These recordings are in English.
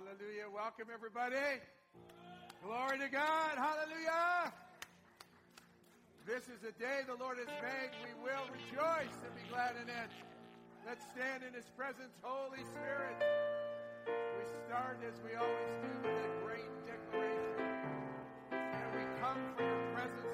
Hallelujah. Welcome, everybody. Glory to God. Hallelujah. This is a day the Lord has made. We will rejoice and be glad in it. Let's stand in His presence, Holy Spirit. We start as we always do with a great declaration. And we come for your presence,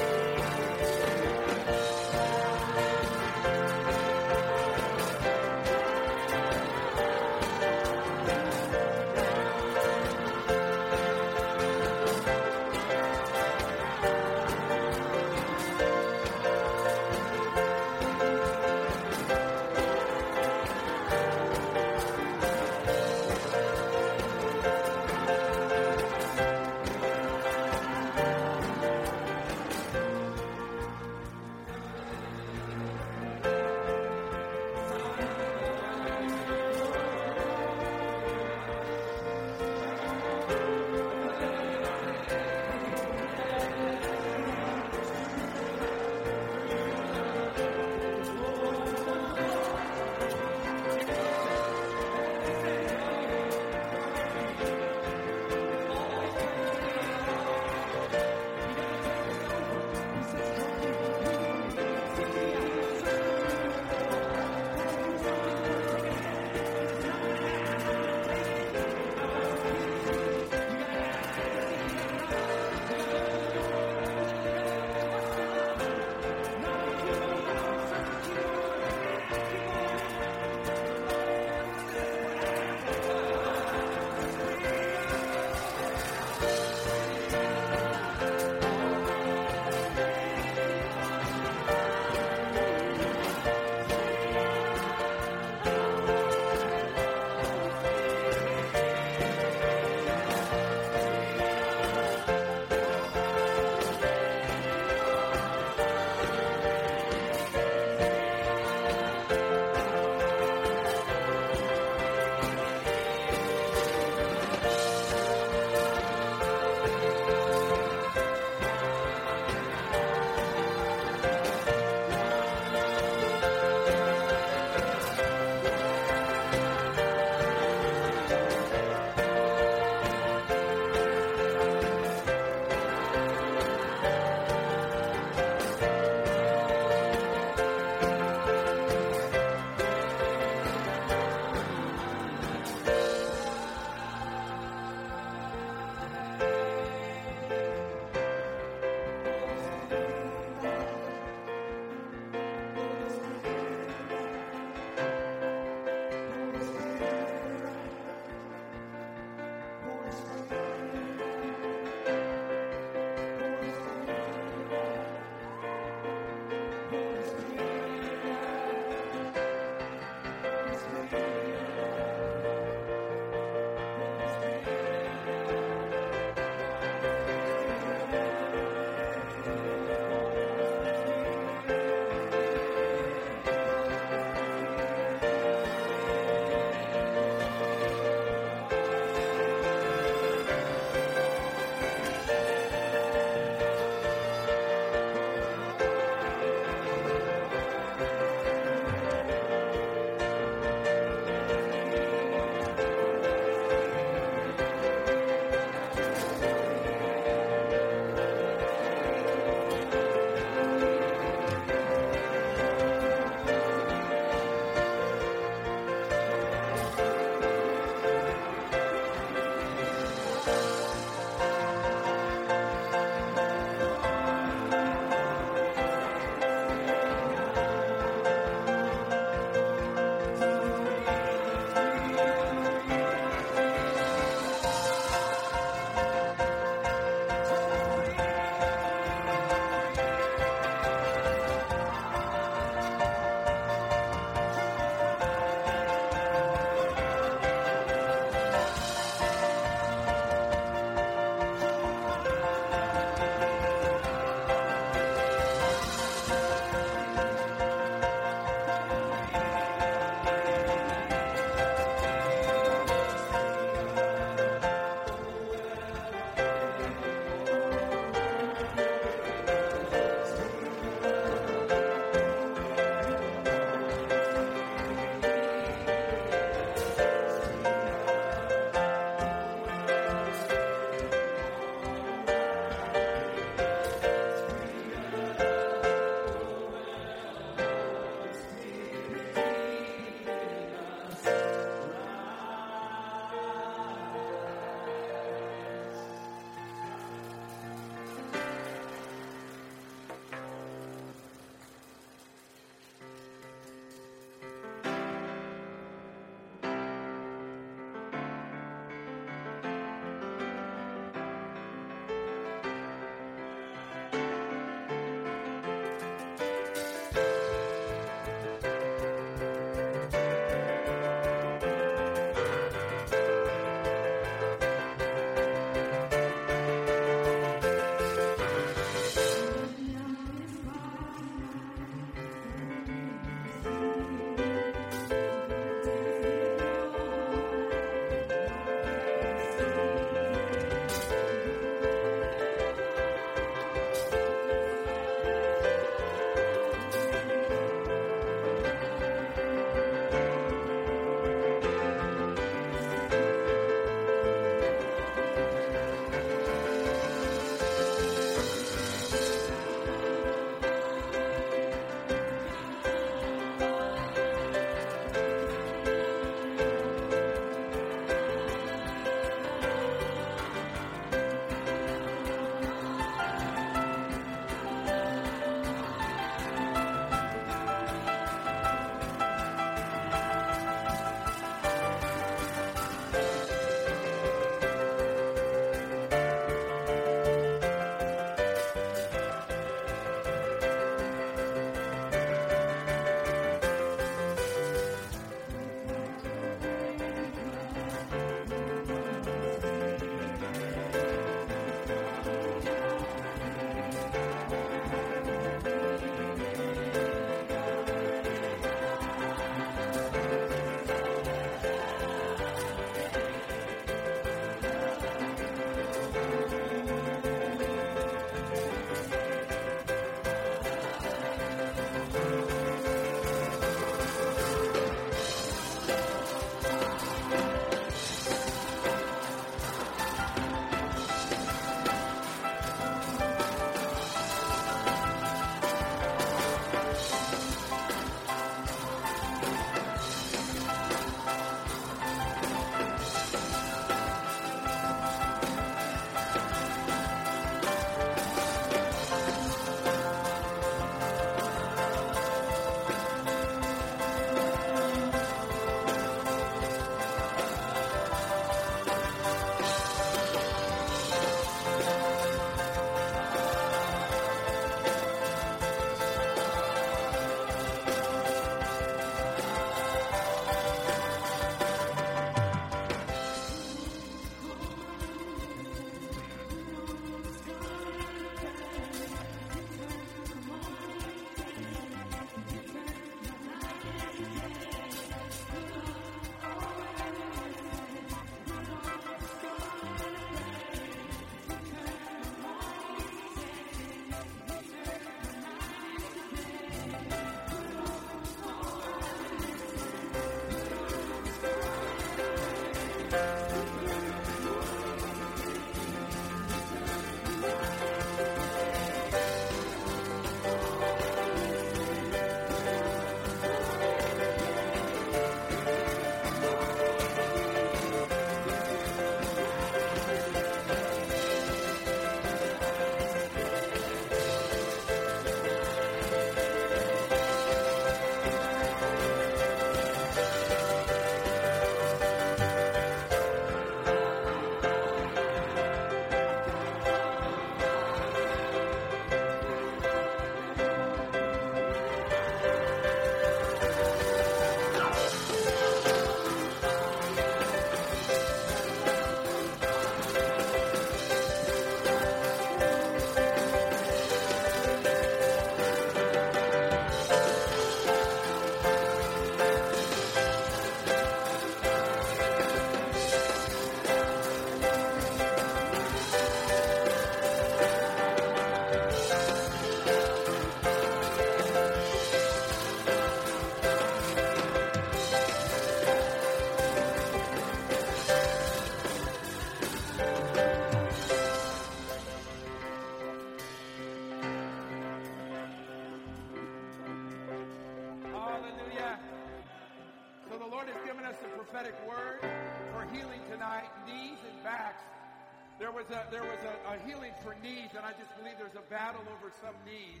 was a, there was a, a healing for knees, and I just believe there's a battle over some knees.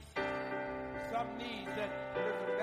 Some knees that there's a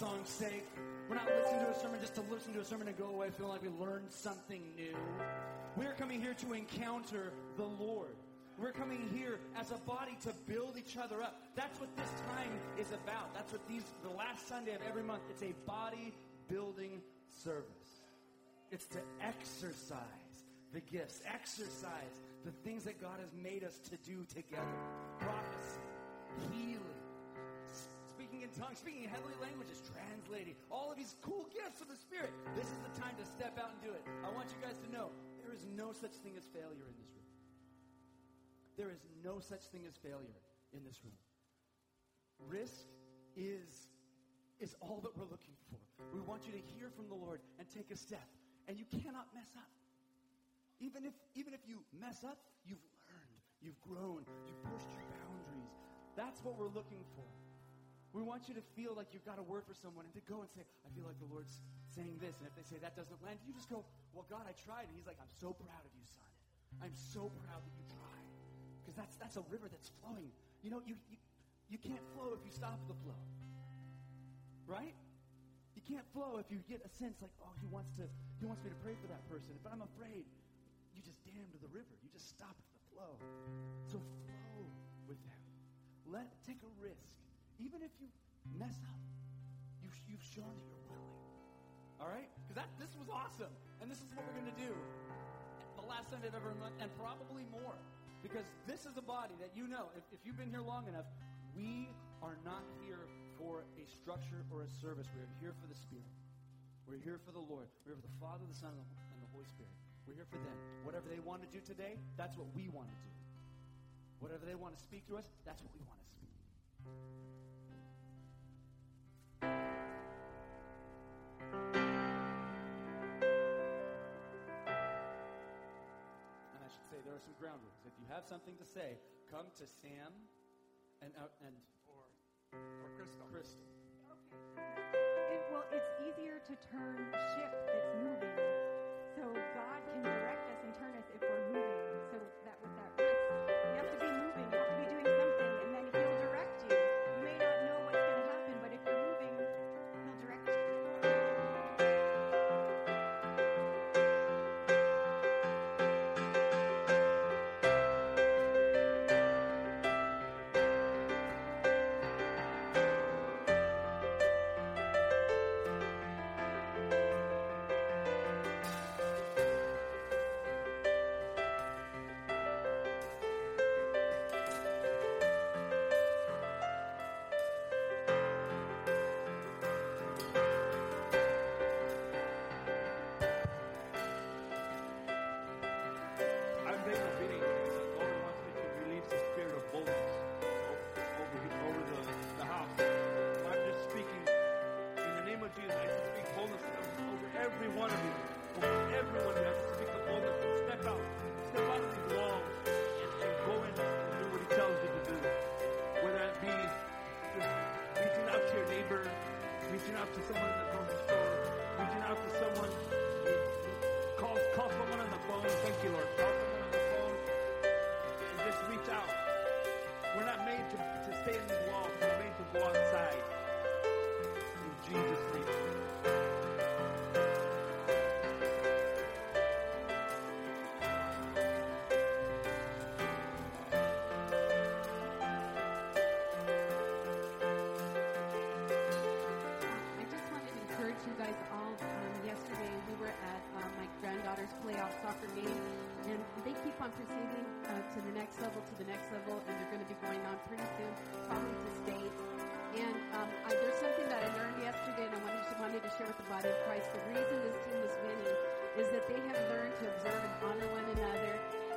songs' sake. We're not listening to a sermon just to listen to a sermon and go away feeling like we learned something new. We're coming here to encounter the Lord. We're coming here as a body to build each other up. That's what this time is about. That's what these, the last Sunday of every month, it's a body building service. It's to exercise the gifts, exercise the things that God has made us to do together. Prophecy, healing, speaking in tongues, speaking in heavenly languages, translating, all of these cool gifts of the Spirit. This is the time to step out and do it. I want you guys to know there is no such thing as failure in this room. There is no such thing as failure in this room. Risk is, is all that we're looking for. We want you to hear from the Lord and take a step. And you cannot mess up. Even if, even if you mess up, you've learned, you've grown, you've pushed your boundaries. That's what we're looking for. We want you to feel like you've got a word for someone and to go and say, I feel like the Lord's saying this. And if they say that doesn't land, you just go, Well, God, I tried. And He's like, I'm so proud of you, son. I'm so proud that you tried. Because that's, that's a river that's flowing. You know, you, you, you can't flow if you stop the flow. Right? You can't flow if you get a sense like, oh, he wants to, he wants me to pray for that person. But I'm afraid you just dam the river. You just stop the flow. So flow with them. Let take a risk. Even if you mess up, you, you've shown that you're willing. All right? Because this was awesome. And this is what we're going to do the last Sunday of every month, and probably more. Because this is a body that you know, if, if you've been here long enough, we are not here for a structure or a service. We are here for the Spirit. We're here for the Lord. We're here for the Father, the Son, and the Holy Spirit. We're here for them. Whatever they want to do today, that's what we want to do. Whatever they want to speak to us, that's what we want to speak. And I should say there are some ground rules. If you have something to say, come to Sam and uh, and Or, or Crystal. Crystal. It, well, it's easier to turn ship that's moving. So God can direct us and turn us if we're moving. So that with that one of you. Over everyone you have to speak the boldness and step out. Step out of these walls and, and go in and do what He tells you to do. Whether it be just reaching out to your neighbor, reaching out to someone in the grocery store, reaching out to someone Call, call someone on the phone. Thank you, Lord. On proceeding uh, to the next level, to the next level, and they're going to be going on pretty soon, probably to state. And um, I, there's something that I learned yesterday, and I wanted to, wanted to share with the body of Christ. The reason this team is winning is that they have learned to observe and honor one another,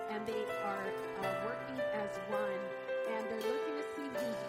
and they are uh, working as one, and they're looking to see who's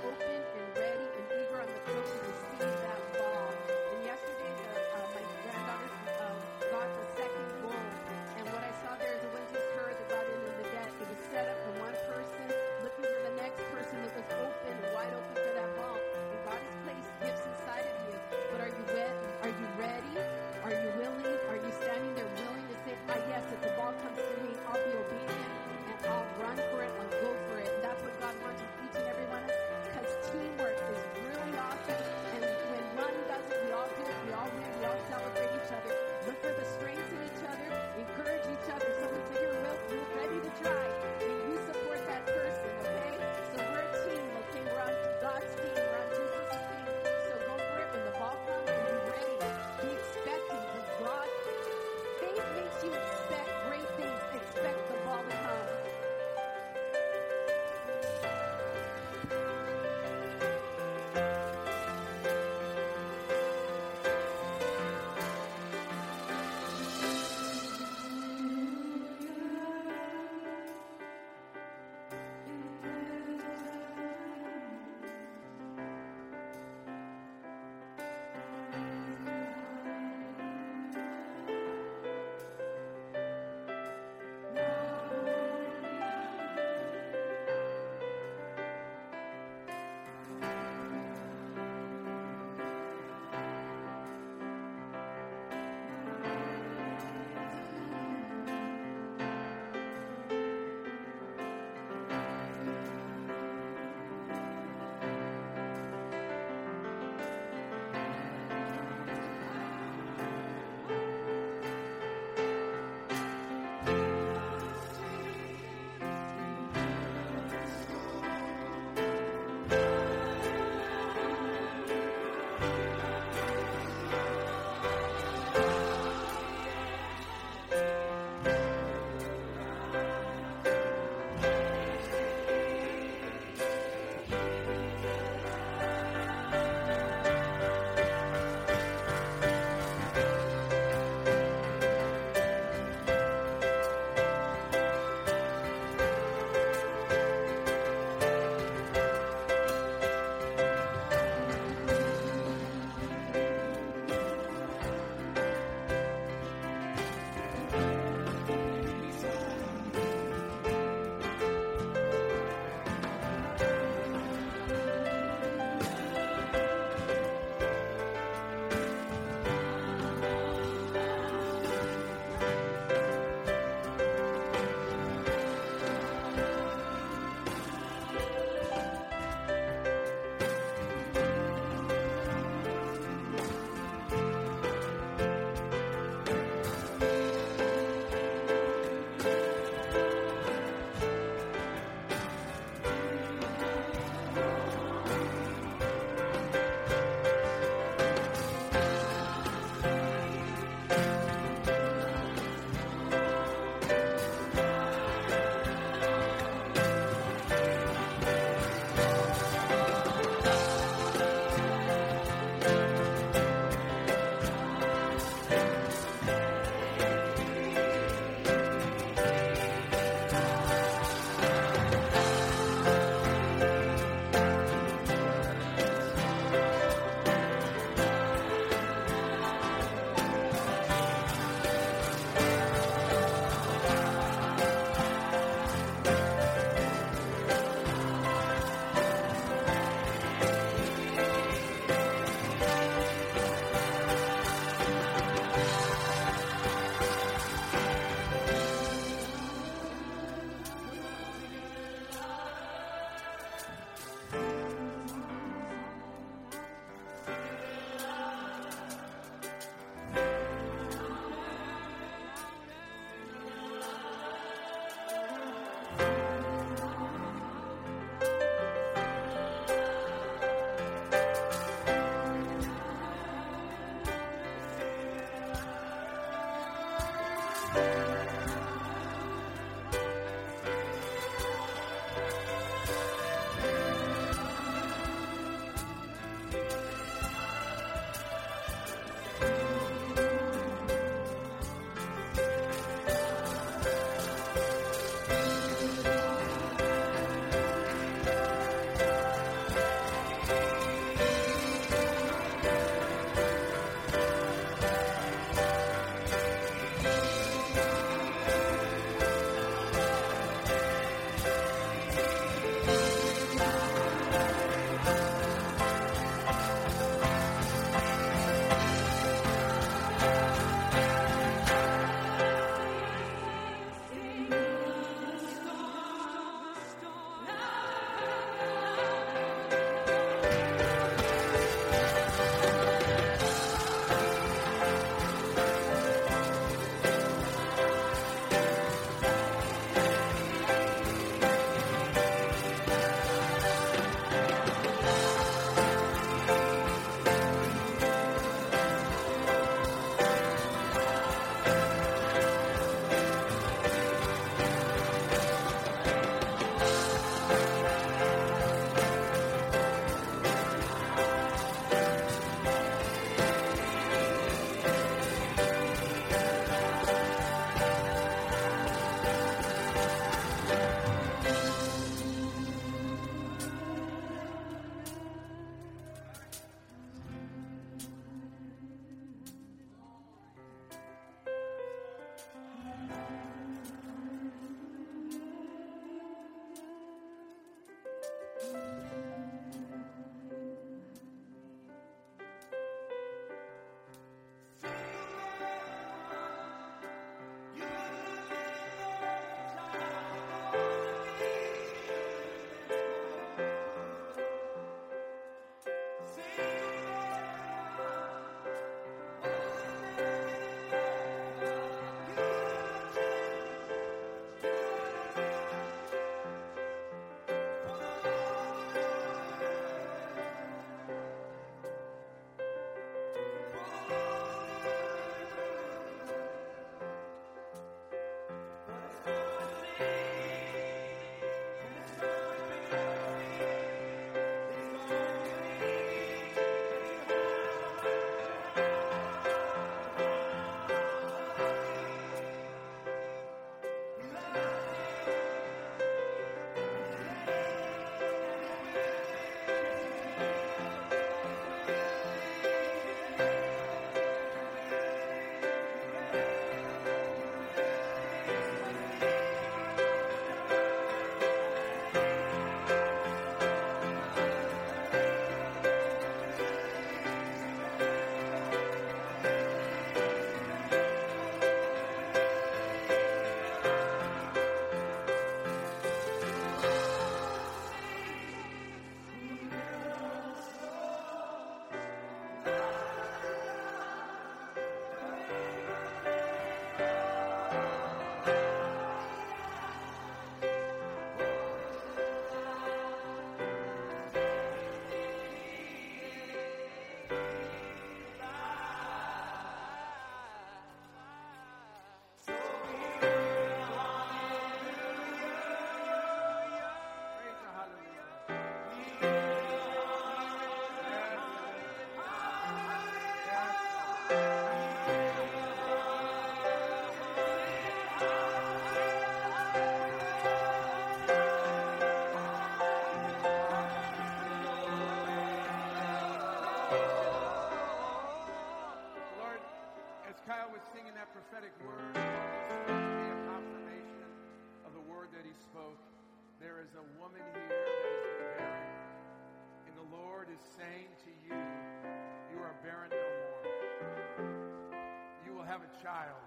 child.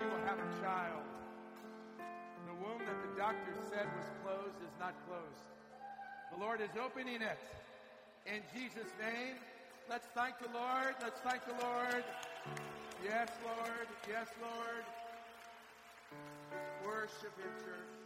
You will have a child. The womb that the doctor said was closed is not closed. The Lord is opening it. In Jesus' name, let's thank the Lord. Let's thank the Lord. Yes, Lord. Yes, Lord. Worship Him, church.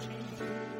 Jesus.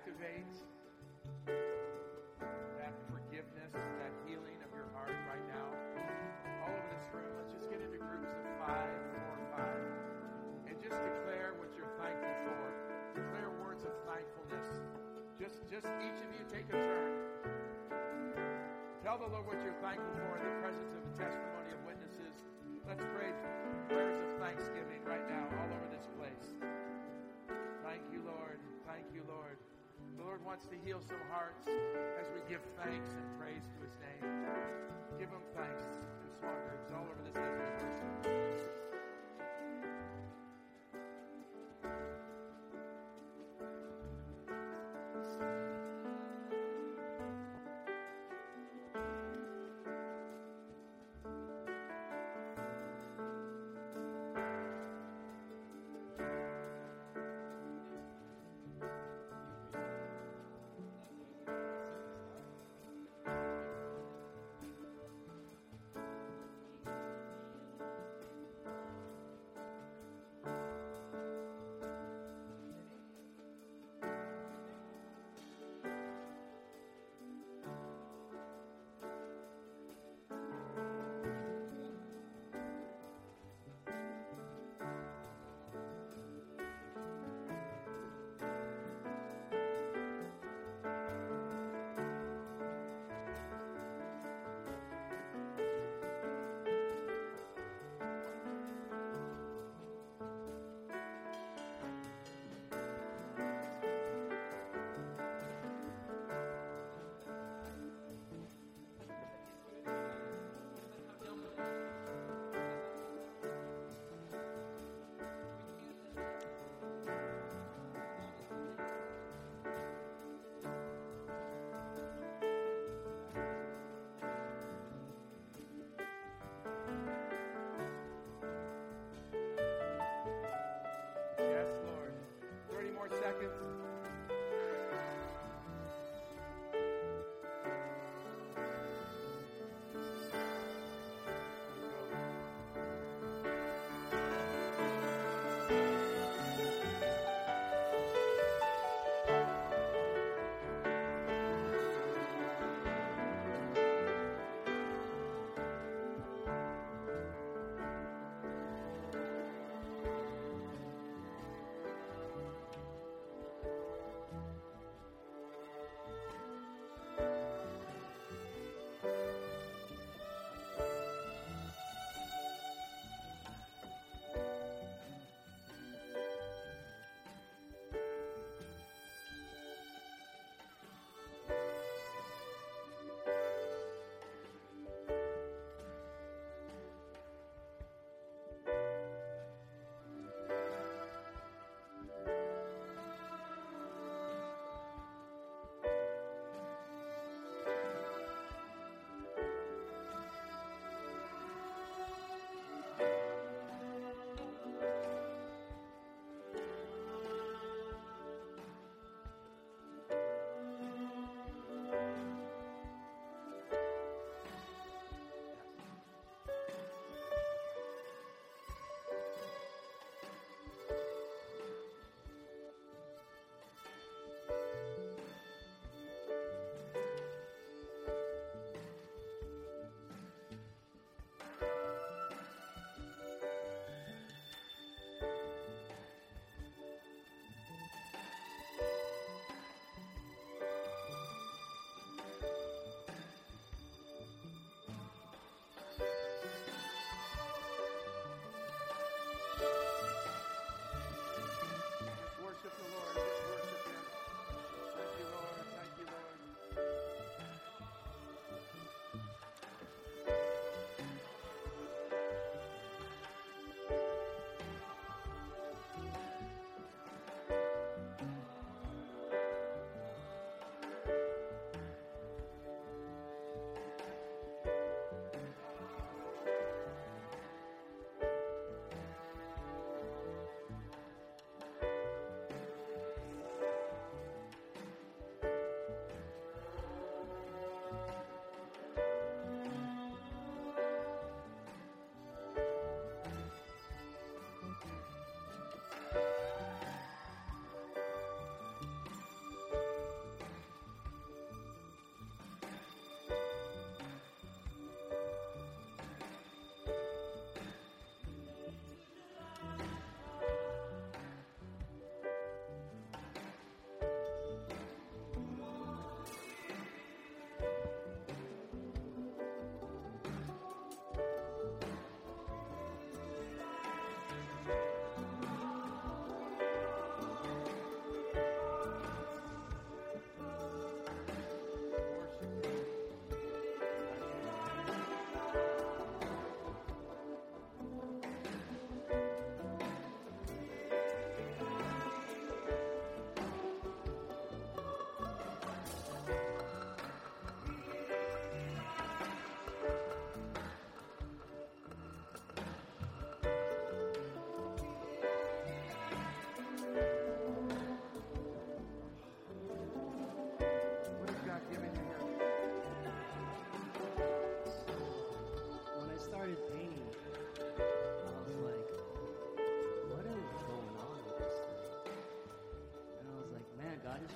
activate witness that healing of your heart right now. All over this room, let's just get into groups of five, four, five, and just declare what you're thankful for. Declare words of thankfulness. Just, just each of you take a turn. Tell the Lord what you're thankful for in the presence of a testimony of witnesses. Let's pray prayers of thanksgiving right now all over this place. Thank you, Lord. Thank you, Lord. Lord wants to heal some hearts as we give thanks and praise to his name. Give him thanks in small groups all over this seconds.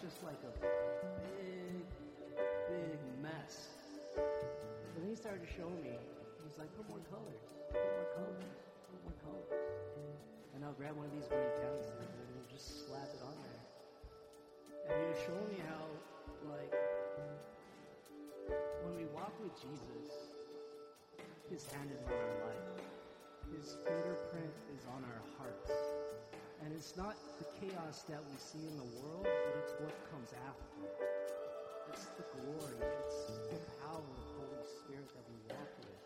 Just like a big, big mess. And he started to show me, he's like, put more colors, put more colors, put more colors. And I'll grab one of these green canvases and just slap it on there. And he was showing me how, like, when we walk with Jesus, his hand is on our life. His fingerprint is on our hearts. And it's not the chaos that we see in the world, but it's what comes after. It's the glory, it's the power of the Holy Spirit that we walk with.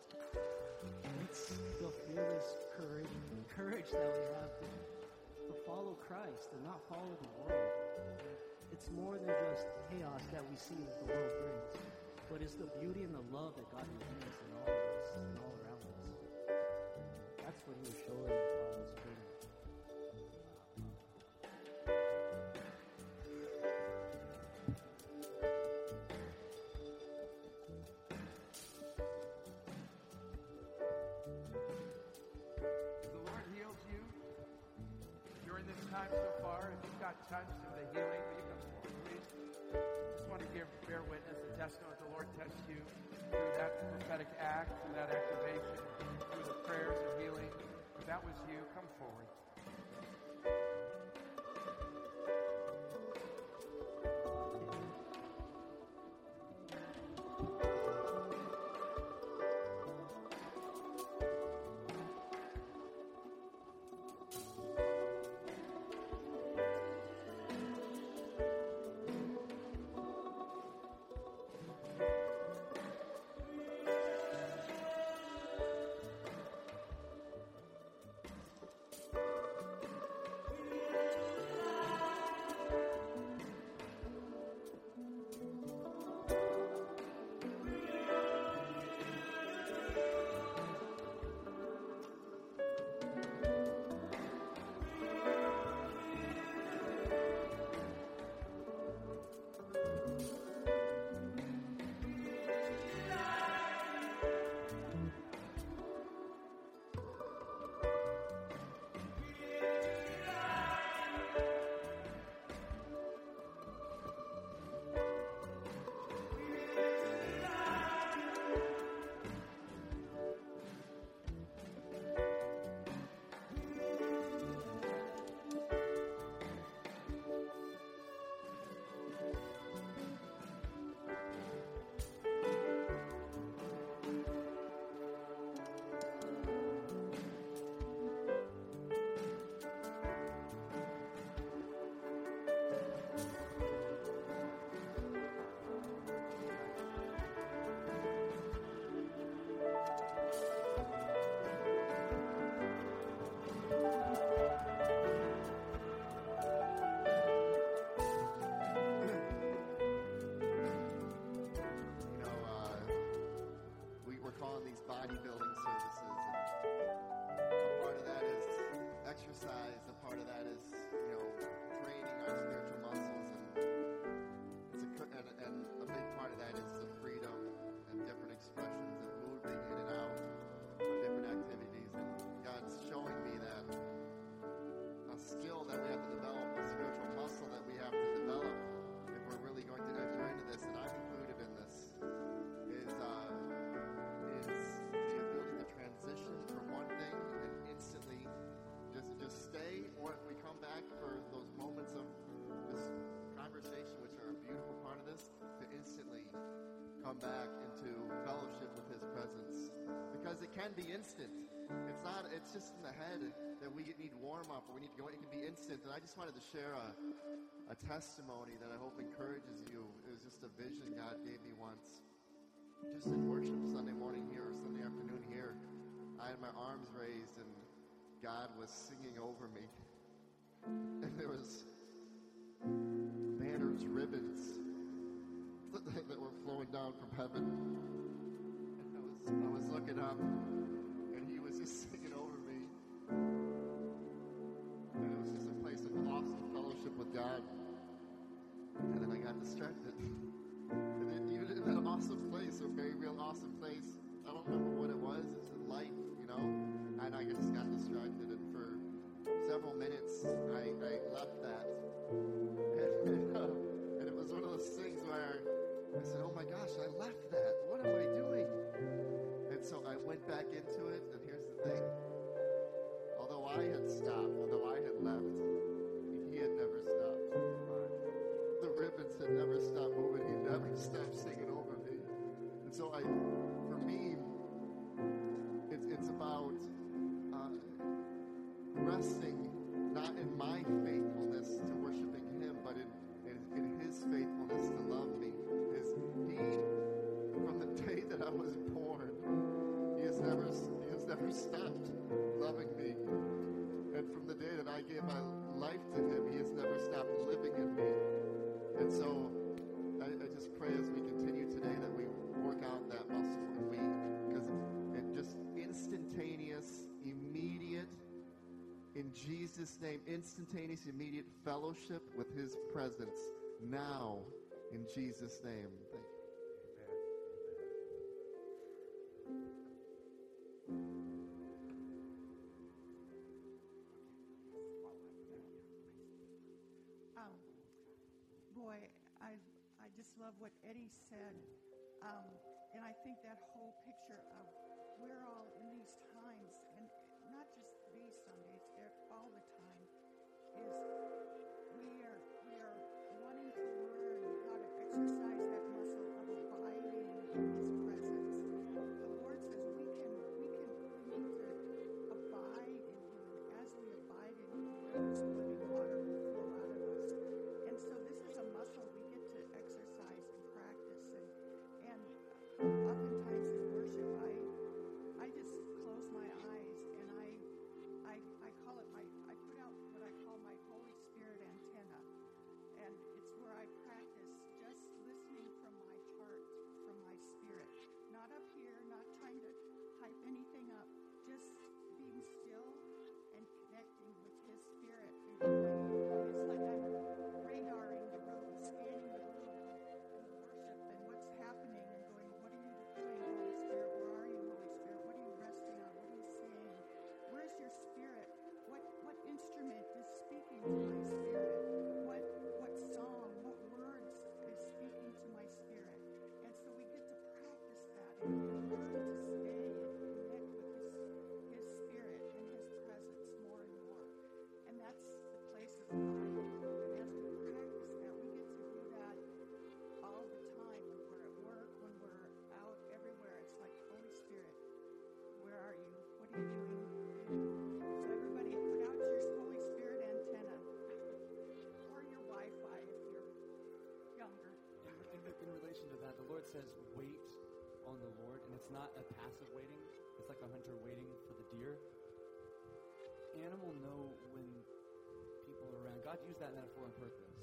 It's the fearless courage, courage that we have to, to follow Christ and not follow the world. It's more than just chaos that we see that the world brings, but it's the beauty and the love that God brings in all of us and all around us. That's what he was showing while time so far, if you've got touched of the healing, will you come forward, please? Just want to give bear witness, a testimony that the Lord touched you through that prophetic act, through that activation, through the prayers of healing. If that was you, come forward. Come back into fellowship with His presence, because it can be instant. It's not. It's just in the head that we need warm up, or we need to go. It can be instant, and I just wanted to share a a testimony that I hope encourages you. It was just a vision God gave me once. Just in worship Sunday morning here or Sunday afternoon here, I had my arms raised and God was singing over me. And there was banners, ribbons flowing down from heaven. And I was, I was looking up and he was just singing over me. And it was just a place of awesome fellowship with God. And then I got distracted. And then even in that awesome place, a very real awesome place, I don't remember what it was. It's a light, you know. And I just got distracted. And for several minutes, I, I left that. And, uh, I said, oh my gosh, I left that. What am I doing? And so I went back into it, and here's the thing. Although I had stopped, although I had left, he had never stopped. The ribbons had never stopped moving. He never stopped singing over me. And so I, for me, it's, it's about uh, resting not in my faithfulness to worshiping him, but in, in, in his faithfulness to love me. I was born. He has never, he has never stopped loving me. And from the day that I gave my life to him, he has never stopped living in me. And so I, I just pray as we continue today that we work out that muscle and we, because it just instantaneous, immediate, in Jesus' name, instantaneous, immediate fellowship with his presence now in Jesus' name. Thank love what Eddie said, um, and I think that whole picture of we're all in these times, and not just these Sundays, they're all the time, like a hunter waiting for the deer. Animal know when people are around. God used that metaphor on purpose.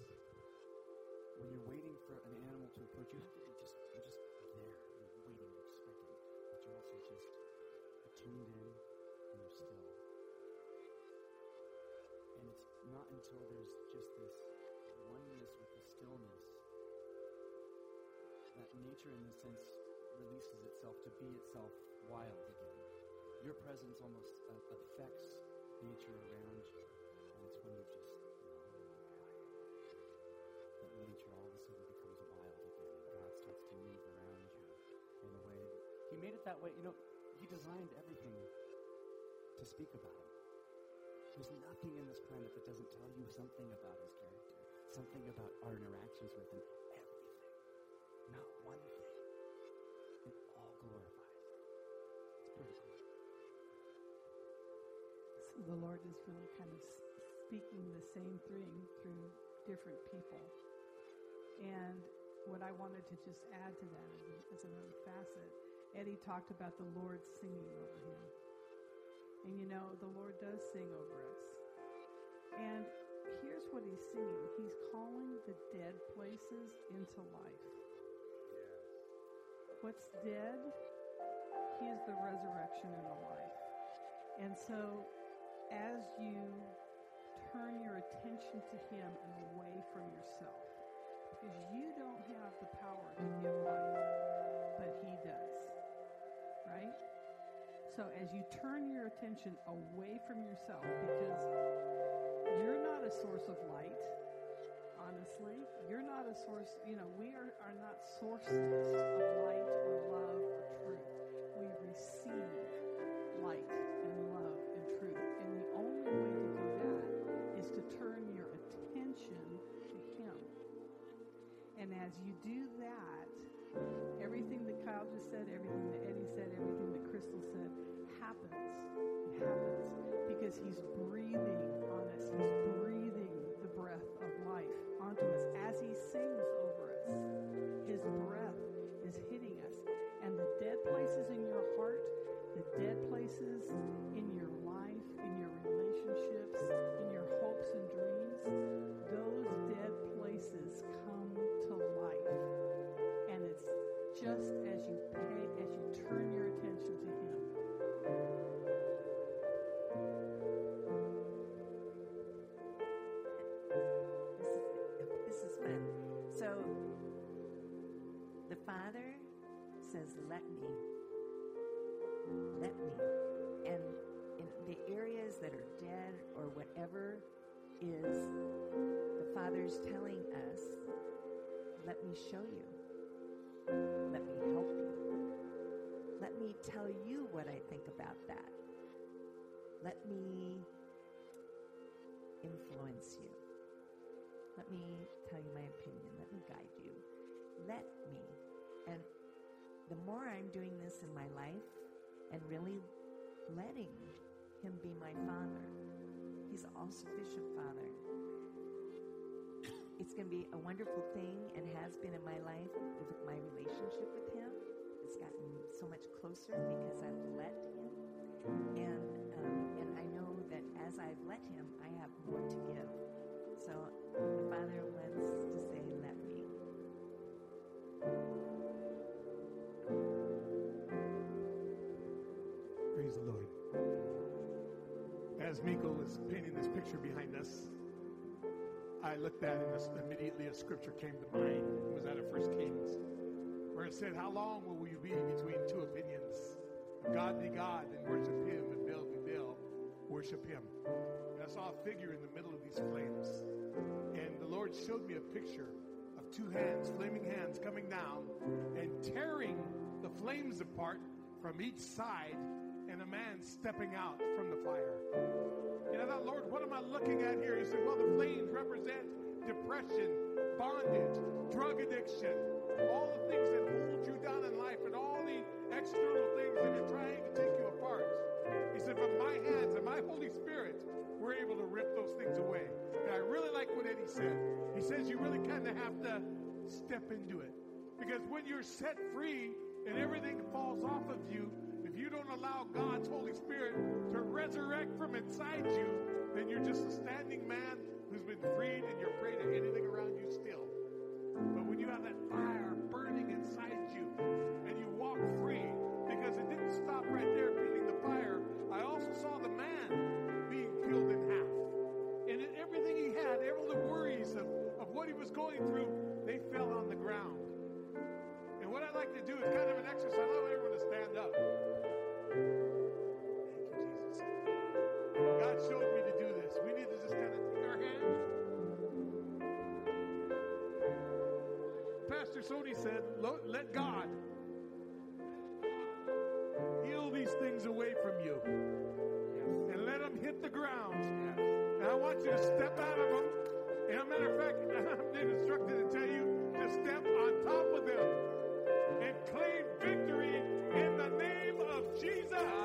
When you're waiting for an animal to approach, you have to just you're just there. You're waiting, you're expecting, but you're also just tuned in and you're still. And it's not until there's just this oneness with the stillness that nature, in this sense, releases itself to be itself wild again. Your presence almost uh, affects nature around you, and it's when you just that nature all of a sudden becomes wild again, God starts to move around you in a way. He made it that way. You know, He designed everything to speak about Him. There's nothing in this planet that doesn't tell you something about His character, something about our interactions with Him. The Lord is really kind of speaking the same thing through different people. And what I wanted to just add to that as another facet, Eddie talked about the Lord singing over him. And you know, the Lord does sing over us. And here's what he's singing He's calling the dead places into life. What's dead, he is the resurrection and the life. And so, as you turn your attention to Him and away from yourself, because you don't have the power to give life, but He does. Right? So, as you turn your attention away from yourself, because you're not a source of light, honestly, you're not a source, you know, we are, are not sources of light or love or truth. We receive light as you do that, everything that Kyle just said, everything that Eddie said, everything that Crystal said happens. It happens because He's breathing on us. He's breathing the breath of life onto us as He sings over us. His breath is hitting us. And the dead places in your heart, the dead places areas that are dead or whatever is the Father's telling us, Let me show you. Let me help you. Let me tell you what I think about that. Let me influence you. Let me tell you my opinion. Let me guide you. Let me. And the more I'm doing this in my life and really letting Him be my Father, He's all sufficient Father. It's going to be a wonderful thing and has been in my life with my relationship with Him. It's gotten so much closer because I've let Him. And, um, and I know that as I've let Him, I have more to give. So the Father wants As Miko was painting this picture behind us, I looked at it and immediately a scripture came to mind. It was out of First Kings, where it said, How long will we be between two opinions? God be God and worship Him, and Baal be Baal, worship Him. And I saw a figure in the middle of these flames. And the Lord showed me a picture of two hands, flaming hands, coming down and tearing the flames apart from each side, and a man stepping out from the fire. You know, that, Lord, what am I looking at here? He said, Well, the flames represent depression, bondage, drug addiction, all the things that hold you down in life, and all the external things that are trying to take you apart. He said, But my hands and my Holy Spirit were able to rip those things away. And I really like what Eddie said. He says, You really kind of have to step into it. Because when you're set free and everything falls off of you, if you don't allow God's Holy Spirit to resurrect from inside you, then you're just a standing man who's been freed and you're afraid of anything around you still. But when you have that fire burning inside you and you walk free, because it didn't stop right there feeling the fire, I also saw the man being killed in half. And everything he had, all the worries of, of what he was going through, they fell on the ground. And what I like to do is kind of an exercise. I want everyone to stand up. Sony said, let God heal these things away from you and let them hit the ground. And I want you to step out of them. And a matter of fact, I'm being instructed to tell you to step on top of them and claim victory Jesus.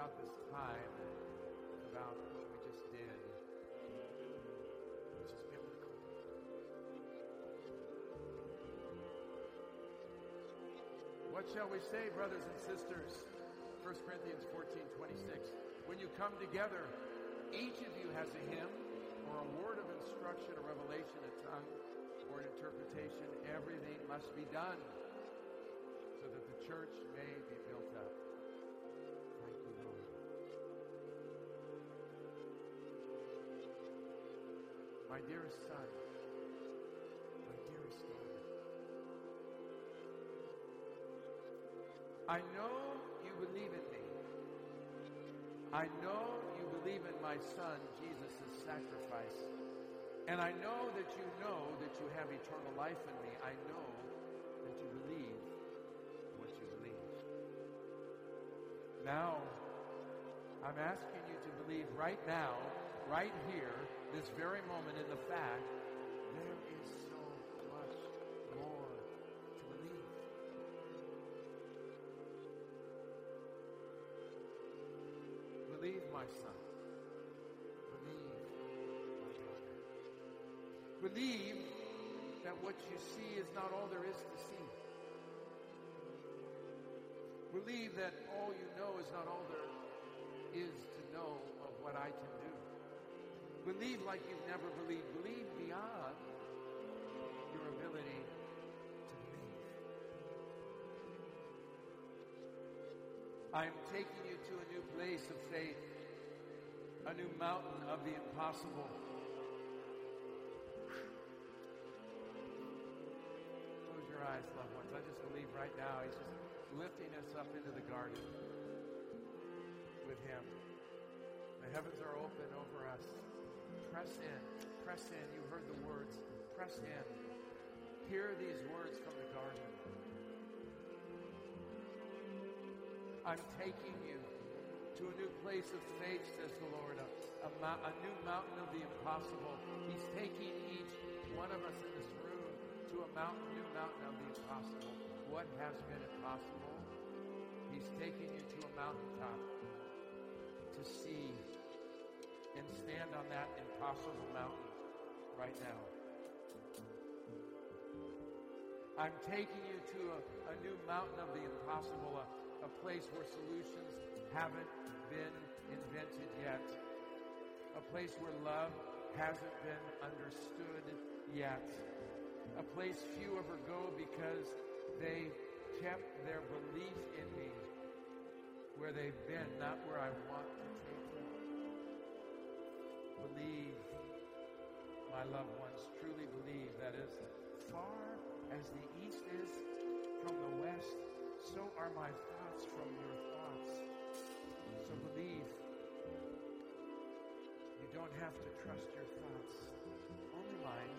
about this time, about what we just did, which is biblical. What shall we say, brothers and sisters? 1 Corinthians 14 26. When you come together, each of you has a hymn or a word of instruction, a revelation, a tongue, or an interpretation. Everything must be done so that the church My dearest son, my dearest daughter, I know you believe in me. I know you believe in my son, Jesus' sacrifice. And I know that you know that you have eternal life in me. I know that you believe what you believe. Now, I'm asking you to believe right now, right here, this very moment in the fact there is so much more to believe. Believe, my son. Believe, my daughter. Believe that what you see is not all there is to see. Believe that all you know is not all there is to know of what I can do. Believe like you've never believed. Believe beyond your ability to believe. I'm taking you to a new place of faith, a new mountain of the impossible. Close your eyes, loved ones. I just believe right now He's just lifting us up into the garden with Him. The heavens are open over us. Press in. Press in. You heard the words. Press in. Hear these words from the garden. I'm taking you to a new place of faith, says the Lord, a, a, a new mountain of the impossible. He's taking each one of us in this room to a mountain, new mountain of the impossible. What has been impossible? He's taking you to a mountaintop to see and stand on that impossible mountain right now. I'm taking you to a, a new mountain of the impossible, a, a place where solutions haven't been invented yet, a place where love hasn't been understood yet, a place few ever go because they kept their belief in me where they've been, not where I want them. Believe, my loved ones, truly believe that as far as the east is from the west, so are my thoughts from your thoughts. So believe. You don't have to trust your thoughts, only mine.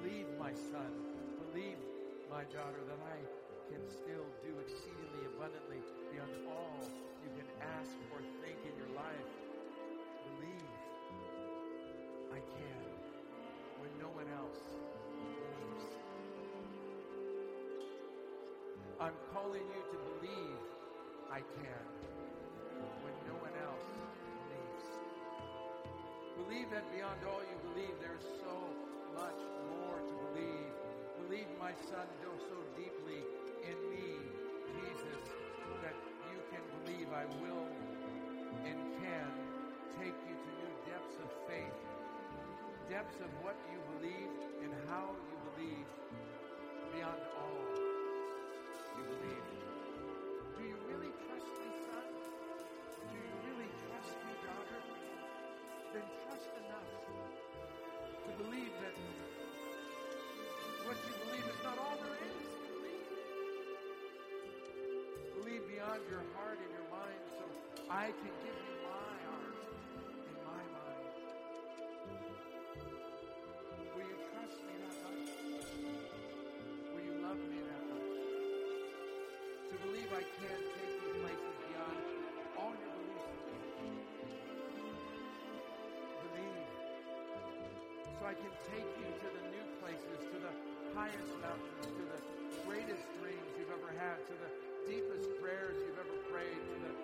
Believe, my son. Believe, my daughter, that I can still do exceedingly abundantly beyond all you can ask or think in your life. Believe. I can when no one else believes. I'm calling you to believe I can when no one else believes. Believe that beyond all you believe, there's so much more to believe. Believe, my son, so deeply in me, Jesus, that you can believe I will and can take you to new depths of faith, depths of what you believe and how you believe beyond all you believe. Do you really trust me, son? Do you really trust me, daughter? Then trust enough to believe that what you believe is not all there is to believe. Believe beyond your heart and your mind so I can give can take you to the new places, to the highest mountains, to the greatest dreams you've ever had, to the deepest prayers you've ever prayed, to the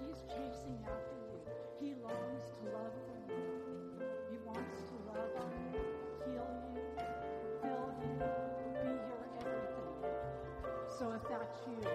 He's chasing after you. He longs to love you. He wants to love you, heal you, fill you, be your everything. So if that's you,